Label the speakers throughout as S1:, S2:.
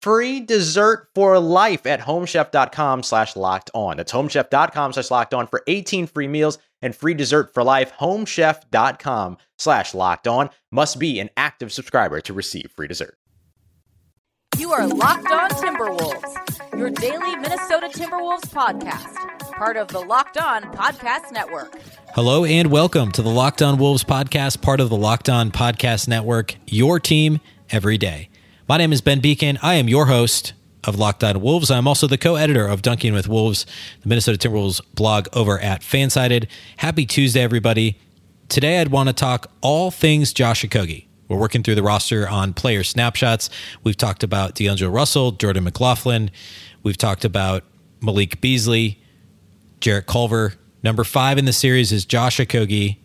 S1: free dessert for life at homechef.com slash locked on. That's homechef.com slash locked on for 18 free meals and free dessert for life. Homechef.com slash locked on must be an active subscriber to receive free dessert.
S2: You are Locked On Timberwolves, your daily Minnesota Timberwolves podcast, part of the Locked On Podcast Network.
S3: Hello and welcome to the Locked On Wolves podcast, part of the Locked On Podcast Network, your team every day. My name is Ben Beecken. I am your host of Locked On Wolves. I'm also the co-editor of Dunking with Wolves, the Minnesota Timberwolves blog over at Fansided. Happy Tuesday, everybody. Today, I'd want to talk all things Josh Okogie. We're working through the roster on player snapshots. We've talked about D'Angelo Russell, Jordan McLaughlin. We've talked about Malik Beasley, Jarrett Culver. Number five in the series is Josh Okogie,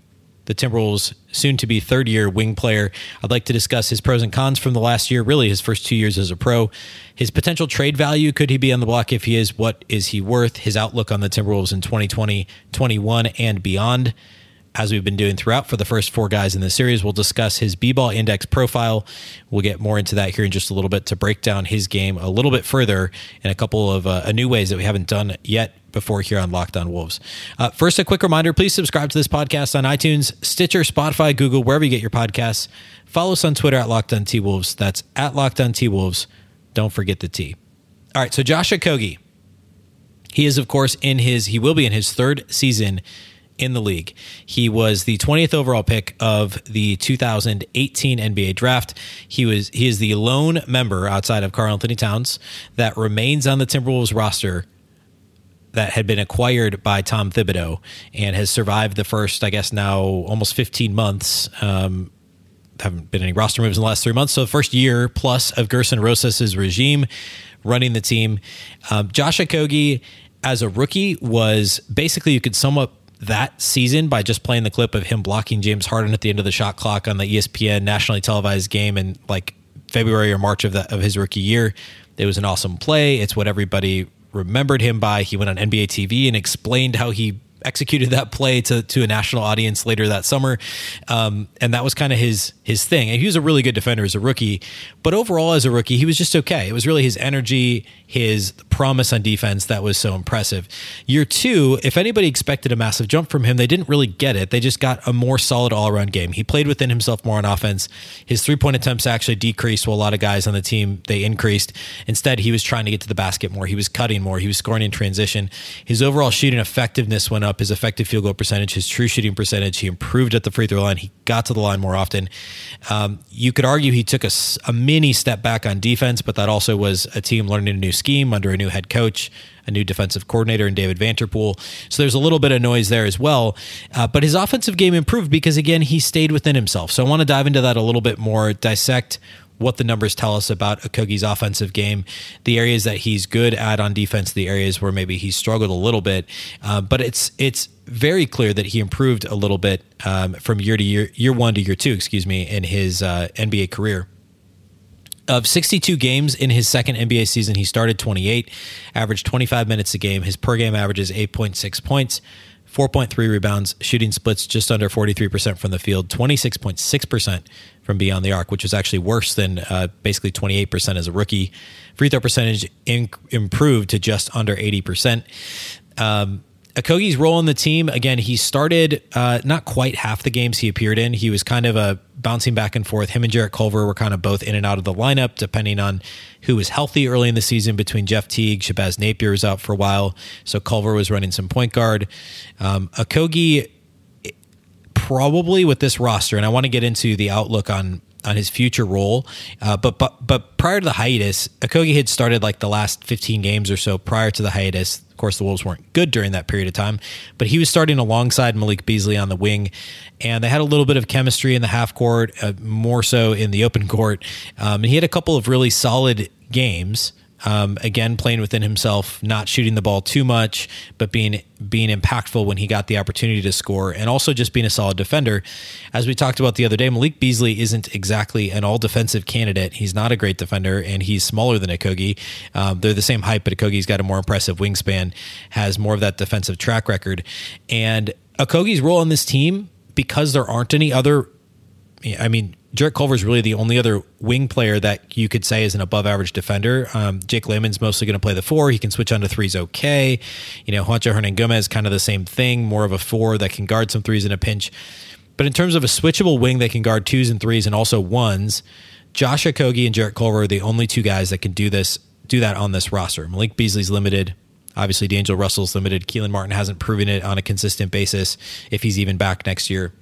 S3: the Timberwolves' soon to be third year wing player. I'd like to discuss his pros and cons from the last year, really his first two years as a pro. His potential trade value, could he be on the block? If he is, what is he worth? His outlook on the Timberwolves in 2020, 21, and beyond. As we've been doing throughout for the first four guys in the series, we'll discuss his B ball index profile. We'll get more into that here in just a little bit to break down his game a little bit further in a couple of uh, new ways that we haven't done yet before here on Locked On Wolves. Uh, first, a quick reminder please subscribe to this podcast on iTunes, Stitcher, Spotify, Google, wherever you get your podcasts. Follow us on Twitter at Locked On T Wolves. That's at Locked On T Wolves. Don't forget the T. All right, so Josh Okogie. He is, of course, in his, he will be in his third season in the league. He was the 20th overall pick of the 2018 NBA draft. He was he is the lone member outside of Karl-Anthony Towns that remains on the Timberwolves roster that had been acquired by Tom Thibodeau and has survived the first, I guess now almost 15 months. Um, haven't been any roster moves in the last three months. So the first year plus of Gersson Rosas's regime running the team. Um, Josh as a rookie was basically you could sum up that season by just playing the clip of him blocking James Harden at the end of the shot clock on the ESPN nationally televised game in like February or March of that of his rookie year. It was an awesome play. It's what everybody remembered him by. He went on NBA TV and explained how he executed that play to to a national audience later that summer, um, and that was kind of his his thing. And he was a really good defender as a rookie, but overall as a rookie, he was just okay. It was really his energy, his promise on defense that was so impressive. Year two, if anybody expected a massive jump from him, they didn't really get it. They just got a more solid all around game. He played within himself more on offense. His three point attempts actually decreased, while a lot of guys on the team they increased. Instead, he was trying to get to the basket more. He was cutting more. He was scoring in transition. His overall shooting effectiveness went up. His effective field goal percentage, his true shooting percentage, he improved at the free throw line. He got to the line more often. Um, you could argue he took a, a mini step back on defense, but that also was a team learning a new scheme under a new head coach, a new defensive coordinator in David Vanterpool. So there's a little bit of noise there as well. Uh, but his offensive game improved because, again, he stayed within himself. So I want to dive into that a little bit more, dissect what the numbers tell us about Okogie's offensive game, the areas that he's good at on defense, the areas where maybe he struggled a little bit. Uh, but it's it's very clear that he improved a little bit um, from year to year, year one to year two, excuse me, in his uh, NBA career. Of 62 games in his second NBA season, he started 28, averaged 25 minutes a game. His per game average is 8.6 points, 4.3 rebounds, shooting splits just under 43% from the field, 26.6% from beyond the arc, which was actually worse than uh, basically 28% as a rookie. Free throw percentage in, improved to just under 80%. Um, Okogie's role in the team, again, he started uh, not quite half the games he appeared in. He was kind of a bouncing back and forth. Him and Jarrett Culver were kind of both in and out of the lineup, depending on who was healthy early in the season between Jeff Teague, Shabazz Napier was out for a while. So Culver was running some point guard. Um, Okogie, probably with this roster, and I want to get into the outlook on on his future role. Uh, but but but prior to the hiatus, Okogie had started like the last 15 games or so prior to the hiatus. Of course, the Wolves weren't good during that period of time, but he was starting alongside Malik Beasley on the wing, and they had a little bit of chemistry in the half court, uh, more so in the open court. Um, and he had a couple of really solid games. Um, again, playing within himself, not shooting the ball too much, but being being impactful when he got the opportunity to score, and also just being a solid defender. As we talked about the other day, Malik Beasley isn't exactly an all defensive candidate. He's not a great defender, and he's smaller than Okogie. Um, they're the same height, but Okogie's got a more impressive wingspan, has more of that defensive track record, and Okogie's role on this team because there aren't any other. I mean, Jarrett Culver is really the only other wing player that you could say is an above average defender. Um, Jake Layman's mostly going to play the four. He can switch onto threes okay. You know, Juancho Hernangomez, is kind of the same thing, more of a four that can guard some threes in a pinch. But in terms of a switchable wing that can guard twos and threes and also ones, Josh Okogie and Jarrett Culver are the only two guys that can do this, do that on this roster. Malik Beasley's limited. Obviously, D'Angelo Russell's limited. Kelan Martin hasn't proven it on a consistent basis if he's even back next year.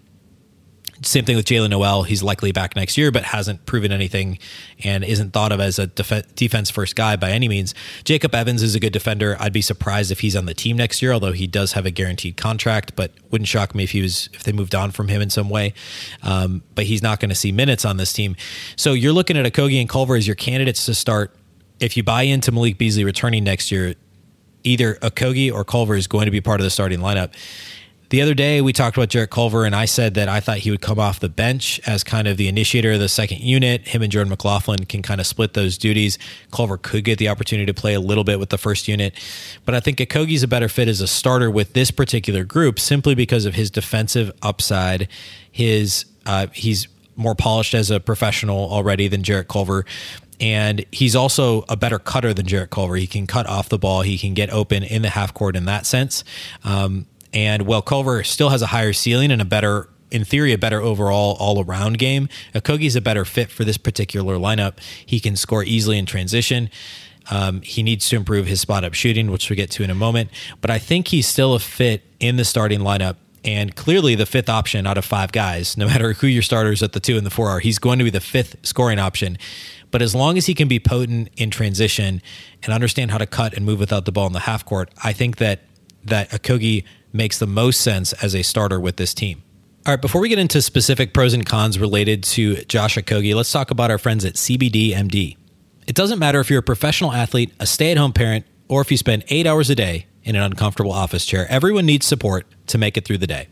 S3: Same thing with Jaylen Nowell. He's likely back next year, but hasn't proven anything and isn't thought of as a def- defense first guy by any means. Jacob Evans is a good defender. I'd be surprised if he's on the team next year, although he does have a guaranteed contract, but wouldn't shock me if he was if they moved on from him in some way. Um, but he's not going to see minutes on this team. So you're looking at Okogie and Culver as your candidates to start. If you buy into Malik Beasley returning next year, either Okogie or Culver is going to be part of the starting lineup. The other day, we talked about Jarrett Culver, and I said that I thought he would come off the bench as kind of the initiator of the second unit. Him and Jordan McLaughlin can kind of split those duties. Culver could get the opportunity to play a little bit with the first unit, but I think Okogie's a better fit as a starter with this particular group simply because of his defensive upside. His uh, he's more polished as a professional already than Jarrett Culver and he's also a better cutter than Jarrett Culver. He can cut off the ball. He can get open in the half court in that sense. Um, and while Culver still has a higher ceiling and a better, in theory, a better overall all around game, Okogie's a better fit for this particular lineup. He can score easily in transition. Um, he needs to improve his spot up shooting, which we'll get to in a moment. But I think he's still a fit in the starting lineup and clearly the fifth option out of five guys, no matter who your starters at the two and the four are, he's going to be the fifth scoring option. But as long as he can be potent in transition and understand how to cut and move without the ball in the half court, I think that that Okogie makes the most sense as a starter with this team. All right, before we get into specific pros and cons related to Josh Okogie, let's talk about our friends at CBDMD. It doesn't matter if you're a professional athlete, a stay at home parent, or if you spend eight hours a day in an uncomfortable office chair, everyone needs support to make it through the day.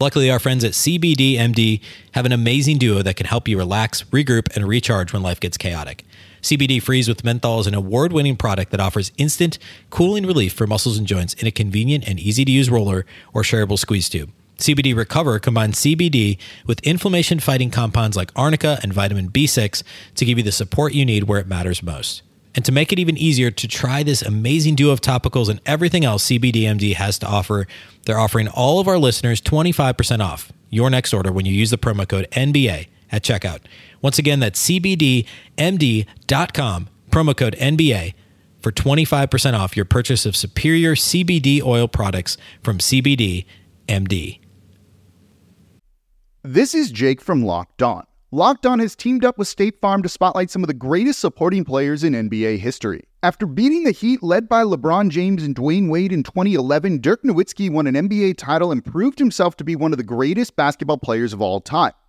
S3: Luckily, our friends at CBDMD have an amazing duo that can help you relax, regroup, and recharge when life gets chaotic. CBD Freeze with Menthol is an award winning product that offers instant cooling relief for muscles and joints in a convenient and easy to use roller or shareable squeeze tube. CBD Recover combines CBD with inflammation fighting compounds like arnica and vitamin B6 to give you the support you need where it matters most. And to make it even easier to try this amazing duo of topicals and everything else CBDMD has to offer, they're offering all of our listeners 25% off your next order when you use the promo code NBA at checkout. Once again, that's cbdmd.com, promo code NBA for 25% off your purchase of superior CBD oil products from CBD MD.
S4: This is Jake from Locked On. Locked On has teamed up with State Farm to spotlight some of the greatest supporting players in NBA history. After beating the Heat led by LeBron James and Dwyane Wade in 2011, Dirk Nowitzki won an NBA title and proved himself to be one of the greatest basketball players of all time.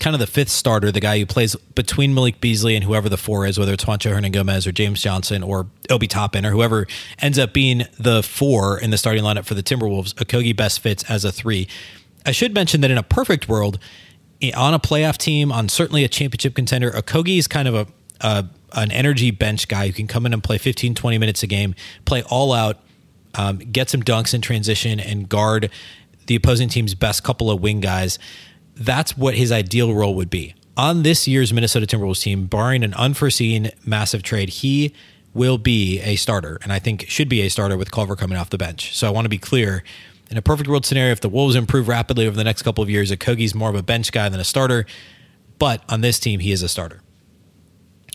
S3: kind of the fifth starter, the guy who plays between Malik Beasley and whoever the four is, whether it's Juancho Hernangomez or James Johnson or Obi Toppin or whoever ends up being the four in the starting lineup for the Timberwolves. Okogie best fits as a three. I should mention that in a perfect world, on a playoff team, on certainly a championship contender, Okogie is kind of a, a an energy bench guy who can come in and play 15, 20 minutes a game, play all out, um, get some dunks in transition, and guard the opposing team's best couple of wing guys. That's what his ideal role would be. On this year's Minnesota Timberwolves team, barring an unforeseen massive trade, he will be a starter, and I think should be a starter with Culver coming off the bench. So I want to be clear in a perfect world scenario, if the Wolves improve rapidly over the next couple of years, Okogie's more of a bench guy than a starter. But on this team, he is a starter.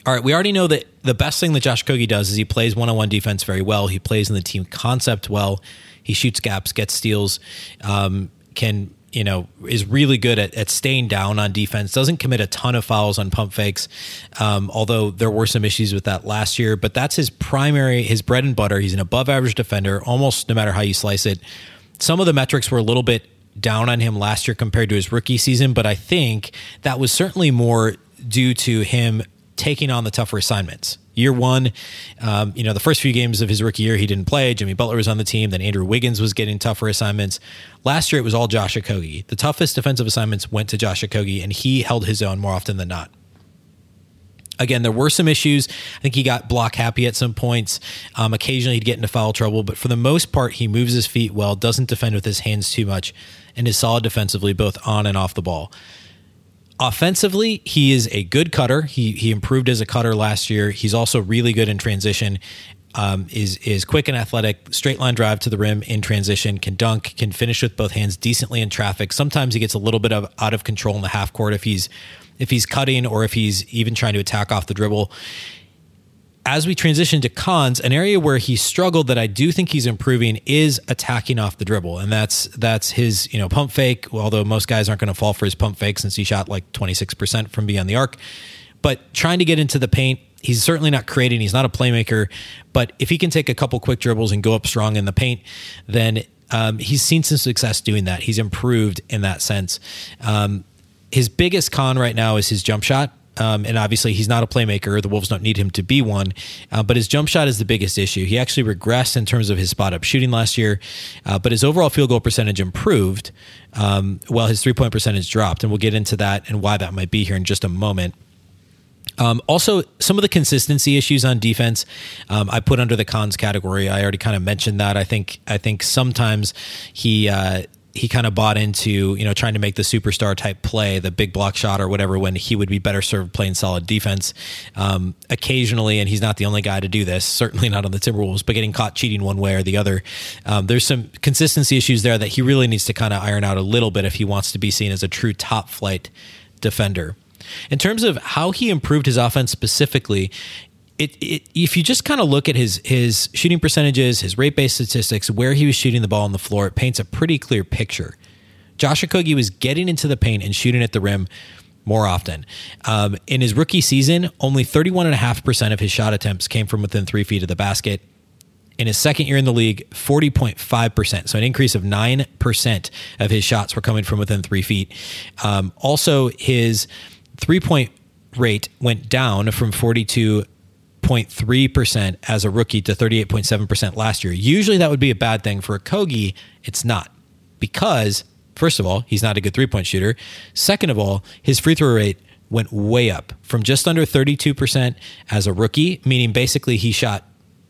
S3: All right, we already know that the best thing that Josh Okogie does is he plays one on one defense very well. He plays in the team concept well. He shoots gaps, gets steals, um, can you know is really good at, at staying down on defense doesn't commit a ton of fouls on pump fakes um, although there were some issues with that last year but that's his primary his bread and butter he's an above average defender almost no matter how you slice it some of the metrics were a little bit down on him last year compared to his rookie season, but I think that was certainly more due to him taking on the tougher assignments. Year one, um, you know, the first few games of his rookie year, he didn't play. Jimmy Butler was on the team. Then Andrew Wiggins was getting tougher assignments. Last year, it was all Josh Okogie. The toughest defensive assignments went to Josh Okogie, and he held his own more often than not. Again, there were some issues. I think he got block happy at some points. Um, occasionally, he'd get into foul trouble, but for the most part, he moves his feet well, doesn't defend with his hands too much, and is solid defensively, both on and off the ball. Offensively, he is a good cutter. He he improved as a cutter last year. He's also really good in transition. Um, is is quick and athletic, straight line drive to the rim in transition, can dunk, can finish with both hands decently in traffic. Sometimes he gets a little bit of out of control in the half court if he's if he's cutting or if he's even trying to attack off the dribble. As we transition to cons, an area where he struggled that I do think he's improving is attacking off the dribble, and that's that's his you know pump fake. Although most guys aren't going to fall for his pump fake since he shot like twenty six percent from beyond the arc, but trying to get into the paint, he's certainly not creating. He's not a playmaker, but if he can take a couple quick dribbles and go up strong in the paint, then um, he's seen some success doing that. He's improved in that sense. Um, his biggest con right now is his jump shot. Um, and obviously, he's not a playmaker. The Wolves don't need him to be one. Uh, but his jump shot is the biggest issue. He actually regressed in terms of his spot up shooting last year, uh, but his overall field goal percentage improved um, while his three point percentage dropped. And we'll get into that and why that might be here in just a moment. Um, also, some of the consistency issues on defense, um, I put under the cons category. I already kind of mentioned that. I think I think sometimes he uh, he kind of bought into you know trying to make the superstar type play, the big block shot or whatever, when he would be better served playing solid defense. Um, occasionally, and he's not the only guy to do this. Certainly not on the Timberwolves, but getting caught cheating one way or the other. Um, there's some consistency issues there that he really needs to kind of iron out a little bit if he wants to be seen as a true top flight defender. In terms of how he improved his offense specifically, it, it, if you just kind of look at his his shooting percentages, his rate based statistics, where he was shooting the ball on the floor, it paints a pretty clear picture. Josh Okogie was getting into the paint and shooting at the rim more often. Um, in his rookie season, only 31.5% of his shot attempts came from within three feet of the basket. In his second year in the league, 40.5%. So an increase of 9% of his shots were coming from within three feet. Um, also, his three point rate went down from 42 38.3% as a rookie to 38.7% last year. Usually that would be a bad thing for Okogie. It's not because, first of all, he's not a good three point shooter. Second of all, his free throw rate went way up from just under 32% as a rookie, meaning basically he shot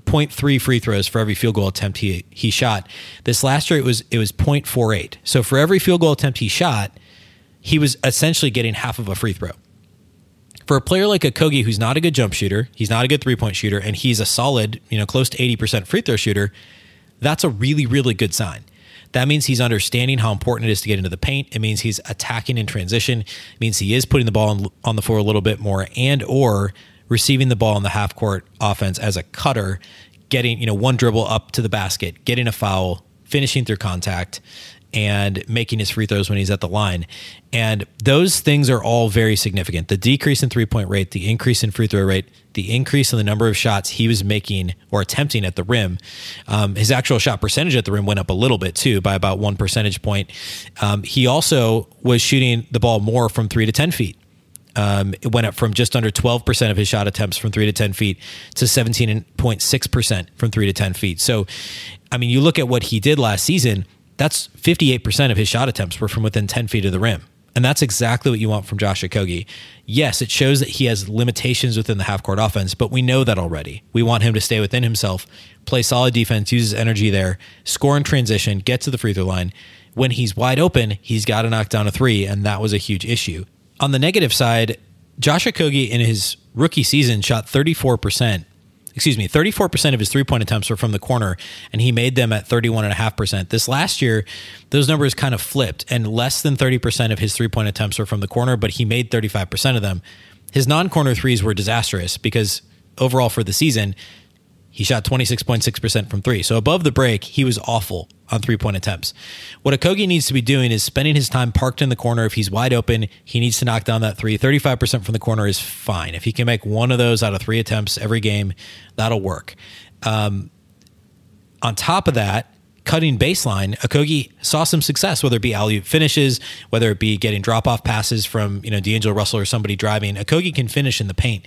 S3: 0.3 free throws for every field goal attempt he, he shot. This last year it was it was 0.48. So for every field goal attempt he shot, he was essentially getting half of a free throw. For a player like Okogie who's not a good jump shooter, he's not a good three point shooter, and he's a solid, you know, close to 80% free throw shooter, that's a really, really good sign. That means he's understanding how important it is to get into the paint. It means he's attacking in transition. It means he is putting the ball on, on the floor a little bit more and or receiving the ball in the half court offense as a cutter, getting, you know, one dribble up to the basket, getting a foul, finishing through contact and making his free throws when he's at the line. And those things are all very significant. The decrease in three point rate, the increase in free throw rate, the increase in the number of shots he was making or attempting at the rim. Um, his actual shot percentage at the rim went up a little bit too by about one percentage point. Um, he also was shooting the ball more from three to 10 feet. Um, it went up from just under 12% of his shot attempts from three to 10 feet to 17.6% from three to 10 feet. So, I mean, you look at what he did last season, that's 58% of his shot attempts were from within 10 feet of the rim. And that's exactly what you want from Josh Okogie. Yes, it shows that he has limitations within the half court offense, but we know that already. We want him to stay within himself, play solid defense, use his energy there, score in transition, get to the free throw line. When he's wide open, he's got to knock down a three, and that was a huge issue. On the negative side, Josh Okogie in his rookie season shot 34% excuse me, 34% of his three point attempts were from the corner, and he made them at 31.5%. This last year, those numbers kind of flipped, and less than 30% of his three point attempts were from the corner, but he made 35% of them. His non corner threes were disastrous because overall for the season, he shot 26.6% from three. So above the break, he was awful on three point attempts. What Okogie needs to be doing is spending his time parked in the corner. If he's wide open, he needs to knock down that three. 35% from the corner is fine. If he can make one of those out of three attempts every game, that'll work. Um, on top of that, cutting baseline, Okogie saw some success, whether it be alley finishes, whether it be getting drop off passes from you know D'Angelo Russell or somebody driving. Okogie can finish in the paint,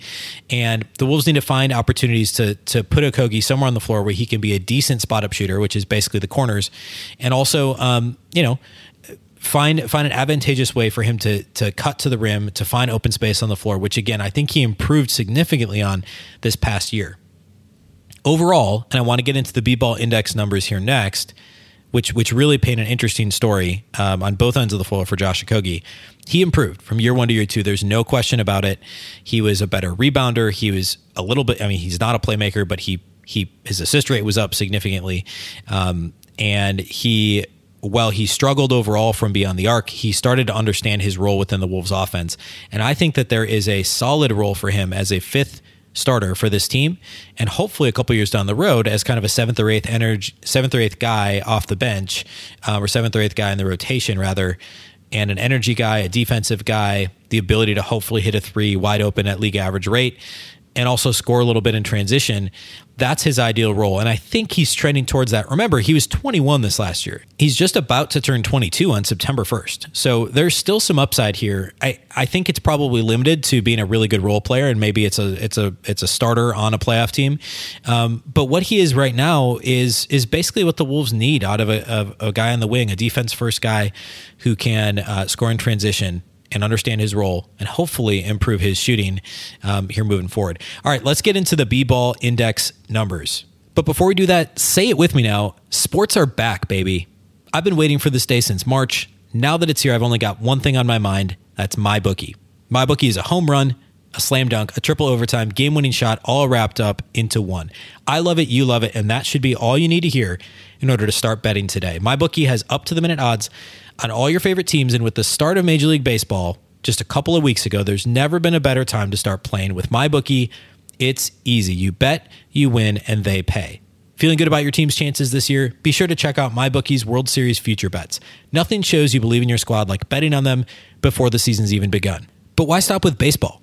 S3: and the Wolves need to find opportunities to to put Okogie somewhere on the floor where he can be a decent spot up shooter, which is basically the corners, and also um, you know find find an advantageous way for him to to cut to the rim to find open space on the floor, which again I think he improved significantly on this past year overall, and I want to get into the B-ball index numbers here next, which which really paint an interesting story um, on both ends of the floor for Josh Okogie. He improved from year one to year two. There's no question about it. He was a better rebounder. He was a little bit. I mean, he's not a playmaker, but he he his assist rate was up significantly, um, and he while he struggled overall from beyond the arc, he started to understand his role within the Wolves offense. And I think that there is a solid role for him as a fifth starter for this team, and hopefully a couple years down the road as kind of a seventh or eighth energy, seventh or eighth guy off the bench, uh, or seventh or eighth guy in the rotation rather, and an energy guy, a defensive guy, the ability to hopefully hit a three wide open at league average rate, and also score a little bit in transition that's his ideal role. And I think he's trending towards that. Remember, he was 21 this last year. He's just about to turn 22 on September 1st. So there's still some upside here. I, I think it's probably limited to being a really good role player, and maybe it's a it's a it's a starter on a playoff team. Um, but what he is right now is is basically what the Wolves need out of a, of a guy on the wing, a defense first guy who can uh, score in transition and understand his role and hopefully improve his shooting um, here moving forward. All right, let's get into the B ball index numbers. But before we do that, say it with me now sports are back, baby. I've been waiting for this day since March. Now that it's here, I've only got one thing on my mind that's my bookie. MyBookie is a home run, a slam dunk, a triple overtime, game winning shot, all wrapped up into one. I love it, you love it, and that should be all you need to hear in order to start betting today. MyBookie has up to the minute odds on all your favorite teams. And with the start of Major League Baseball just a couple of weeks ago, there's never been a better time to start playing with MyBookie. It's easy. You bet, you win, and they pay. Feeling good about your team's chances this year? Be sure to check out MyBookie's World Series future bets. Nothing shows you believe in your squad like betting on them before the season's even begun. But why stop with baseball?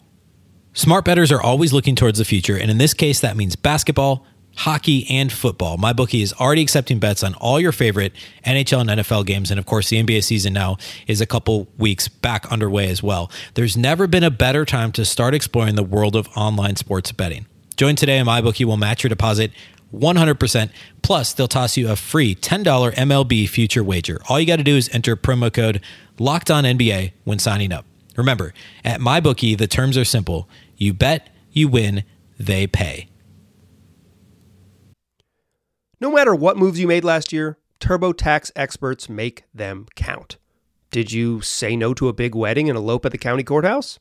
S3: Smart bettors are always looking towards the future, and in this case, that means basketball hockey, and football. MyBookie is already accepting bets on all your favorite NHL and NFL games. And of course, the NBA season now is a couple weeks back underway as well. There's never been a better time to start exploring the world of online sports betting. Join today and MyBookie will match your deposit 100%. Plus, they'll toss you a free $10 MLB future wager. All you got to do is enter promo code Locked On NBA when signing up. Remember, at MyBookie, the terms are simple. You bet, you win, they pay.
S5: No matter what moves you made last year, TurboTax experts make them count. Did you say no to a big wedding and elope at the county courthouse?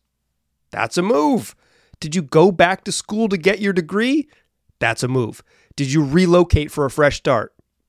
S5: That's a move. Did you go back to school to get your degree? That's a move. Did you relocate for a fresh start?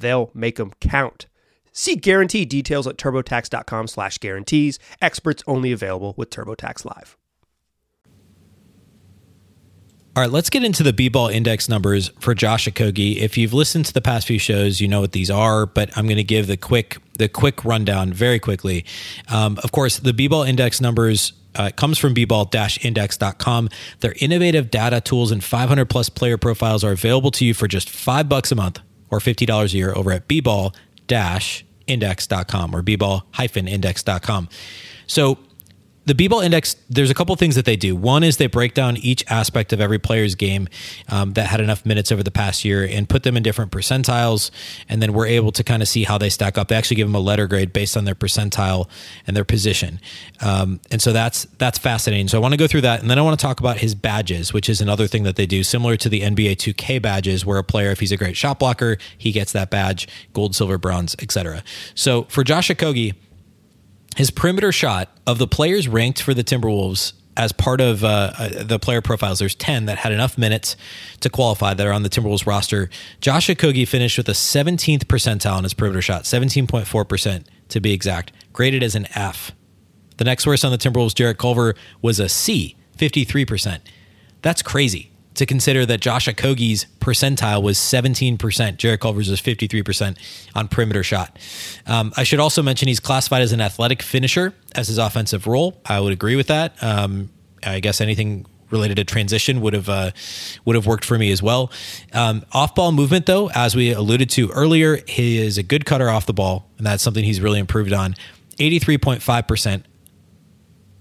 S5: they'll make them count. See guarantee details at turbotax.com slash guarantees. Experts only available with TurboTax Live.
S3: All right, let's get into the B-ball index numbers for Josh Okogie. If you've listened to the past few shows, you know what these are, but I'm going to give the quick the quick rundown very quickly. Um, of course, the B-ball index numbers uh, comes from bball-index.com. Their innovative data tools and 500 plus player profiles are available to you for just five bucks a month or $50 a year over at bball-index.com or bball-index.com. So the B-ball index, there's a couple things that they do. One is they break down each aspect of every player's game um, that had enough minutes over the past year and put them in different percentiles. And then we're able to kind of see how they stack up. They actually give them a letter grade based on their percentile and their position. Um, and so that's that's fascinating. So I want to go through that, and then I want to talk about his badges, which is another thing that they do, similar to the NBA 2K badges, where a player, if he's a great shot blocker, he gets that badge, gold, silver, bronze, etc. So for Josh Okogie his perimeter shot of the players ranked for the Timberwolves as part of uh, uh, the player profiles, there's 10 that had enough minutes to qualify that are on the Timberwolves roster. Josh Okogie finished with a 17th percentile in his perimeter shot, 17.4% to be exact, graded as an F. The next worst on the Timberwolves, Jarrett Culver, was a C, 53%. That's crazy to consider that Josh Okogie's percentile was 17%. Jarrett Culver's was 53% on perimeter shot. Um, I should also mention he's classified as an athletic finisher as his offensive role. I would agree with that. Um, I guess anything related to transition would have uh, would have worked for me as well. Um, off ball movement, though, as we alluded to earlier, he is a good cutter off the ball, and that's something he's really improved on. Eighty three point five percent,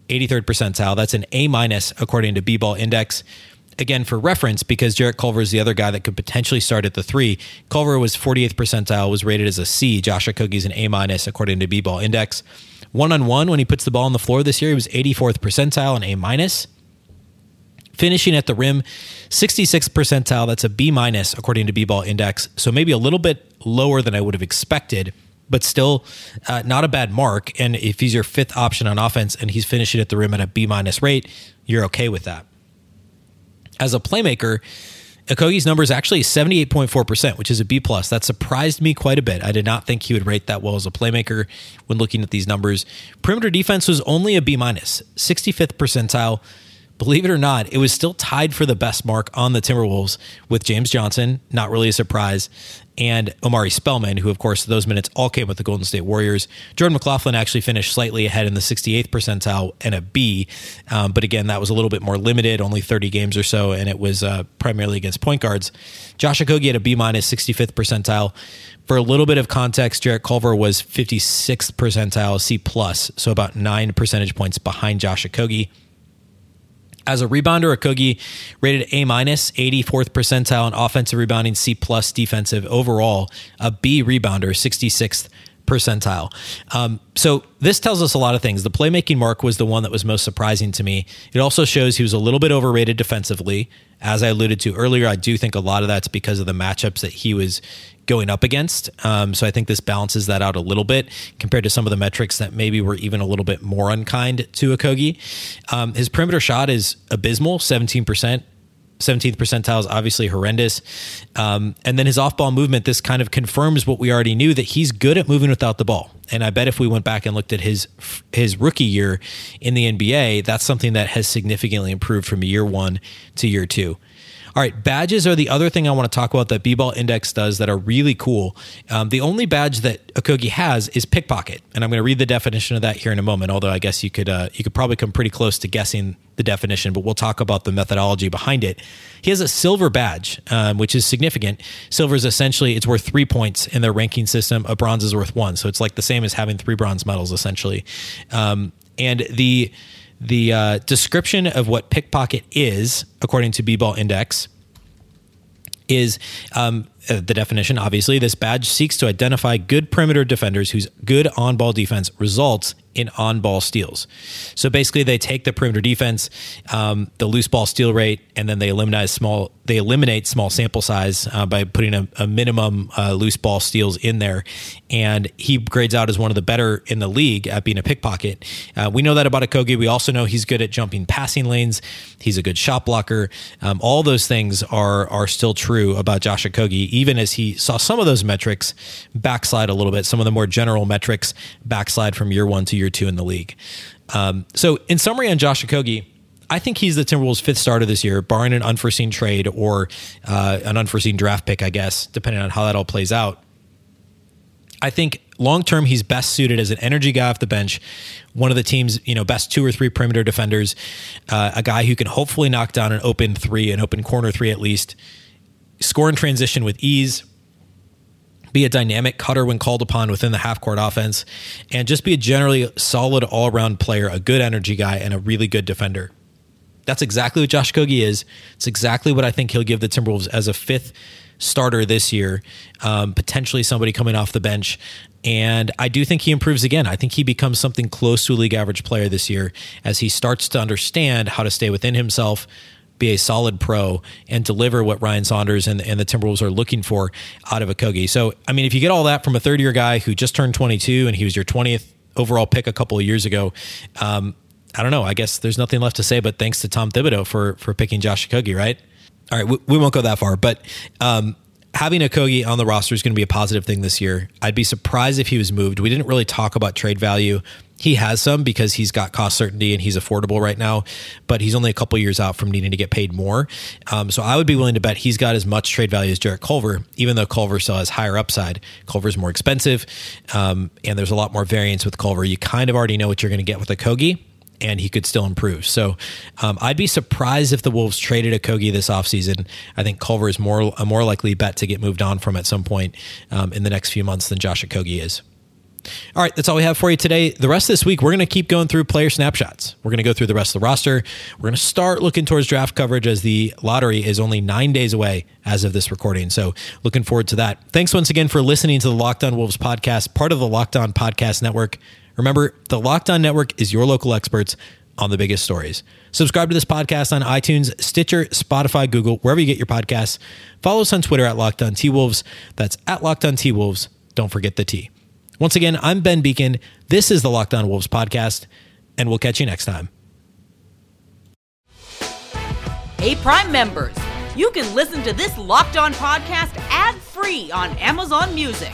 S3: eighty third percentile. That's an A minus according to B ball index again for reference because Jarrett Culver is the other guy that could potentially start at the three. Culver was 48th percentile, was rated as a C. Josh Okogie's an A minus according to B Ball Index. One on one when he puts the ball on the floor this year, he was 84th percentile and A minus. Finishing at the rim, 66th percentile. That's a B minus according to B Ball Index. So maybe a little bit lower than I would have expected but still uh, not a bad mark. And if he's your fifth option on offense and he's finishing at the rim at a B minus rate, you're okay with that as a playmaker, Okogie's number is actually 78.4%, which is a B plus. That surprised me quite a bit. I did not think he would rate that well as a playmaker when looking at these numbers. Perimeter defense was only a B minus, 65th percentile believe it or not, it was still tied for the best mark on the Timberwolves with James Johnson, not really a surprise, and Omari Spellman, who, of course, those minutes all came with the Golden State Warriors. Jordan McLaughlin actually finished slightly ahead in the 68th percentile and a B, um, but again, that was a little bit more limited, only 30 games or so, and it was uh, primarily against point guards. Josh Okogie had a B minus 65th percentile. For a little bit of context, Jarrett Culver was 56th percentile, C plus, so about nine percentage points behind Josh Okogie. As a rebounder, Okogie rated A minus, 84th percentile in offensive rebounding, C plus defensive. Overall, a B rebounder, 66th percentile. Um, so this tells us a lot of things. The playmaking mark was the one that was most surprising to me. It also shows he was a little bit overrated defensively. As I alluded to earlier, I do think a lot of that's because of the matchups that he was going up against. Um, so I think this balances that out a little bit compared to some of the metrics that maybe were even a little bit more unkind to Okogie. Um, his perimeter shot is abysmal, 17%. 17th percentile is obviously horrendous. Um, and then his off ball movement, this kind of confirms what we already knew that he's good at moving without the ball. And I bet if we went back and looked at his his rookie year in the NBA, that's something that has significantly improved from year one to year two. All right, badges are the other thing I want to talk about that B-Ball Index does that are really cool. Um, the only badge that Okogie has is pickpocket, and I'm going to read the definition of that here in a moment. Although I guess you could uh, you could probably come pretty close to guessing the definition, but we'll talk about the methodology behind it. He has a silver badge, um, which is significant. Silver is essentially it's worth three points in their ranking system. A bronze is worth one, so it's like the same as having three bronze medals essentially. Um, And the the uh, description of what pickpocket is, according to B-Ball Index, is um, uh, the definition. Obviously, this badge seeks to identify good perimeter defenders whose good on-ball defense results in on-ball steals. So basically, they take the perimeter defense, um, the loose ball steal rate, and then they eliminate small. They eliminate small sample size uh, by putting a, a minimum uh, loose ball steals in there, and he grades out as one of the better in the league at being a pickpocket. Uh, we know that about Okogie. We also know he's good at jumping passing lanes. He's a good shot blocker. Um, all those things are are still true about Josh Okogie, even as he saw some of those metrics backslide a little bit. Some of the more general metrics backslide from year one to year two in the league. Um, so, in summary, on Josh Okogie. I think he's the Timberwolves' fifth starter this year, barring an unforeseen trade or uh, an unforeseen draft pick, I guess, depending on how that all plays out. I think long term he's best suited as an energy guy off the bench, one of the team's you know best two or three perimeter defenders, uh, a guy who can hopefully knock down an open three, an open corner three at least, score in transition with ease, be a dynamic cutter when called upon within the half court offense, and just be a generally solid all around player, a good energy guy, and a really good defender. That's exactly what Josh Okogie is. It's exactly what I think he'll give the Timberwolves as a fifth starter this year, um, potentially somebody coming off the bench. And I do think he improves again. I think he becomes something close to a league average player this year as he starts to understand how to stay within himself, be a solid pro, and deliver what Ryan Saunders and, and the Timberwolves are looking for out of Okogie. So, I mean, if you get all that from a third year guy who just turned 22 and he was your 20th overall pick a couple of years ago, um, I don't know. I guess there's nothing left to say, but thanks to Tom Thibodeau for for picking Josh Okogie, right? All right, we, we won't go that far, but um, having Okogie on the roster is going to be a positive thing this year. I'd be surprised if he was moved. We didn't really talk about trade value. He has some because he's got cost certainty and he's affordable right now, but he's only a couple years out from needing to get paid more. Um, so I would be willing to bet he's got as much trade value as Jarrett Culver, even though Culver still has higher upside. Culver's more expensive, um, and there's a lot more variance with Culver. You kind of already know what you're going to get with Okogie and he could still improve. So um, I'd be surprised if the Wolves traded Okogie this offseason. I think Culver is more a more likely bet to get moved on from at some point um, in the next few months than Josh Okogie is. All right, that's all we have for you today. The rest of this week, we're going to keep going through player snapshots. We're going to go through the rest of the roster. We're going to start looking towards draft coverage as the lottery is only nine days away as of this recording. So, looking forward to that. Thanks once again for listening to the Locked On Wolves podcast, part of the Locked On Podcast Network. Remember, the Locked On Network is your local experts on the biggest stories. Subscribe to this podcast on iTunes, Stitcher, Spotify, Google, wherever you get your podcasts. Follow us on Twitter at Locked On T Wolves. That's at Locked On T Wolves. Don't forget the T. Once again, I'm Ben Beecken. This is the Locked On Wolves podcast, and we'll catch you next time.
S2: Hey, Prime members, you can listen to this Locked On podcast ad free on Amazon Music.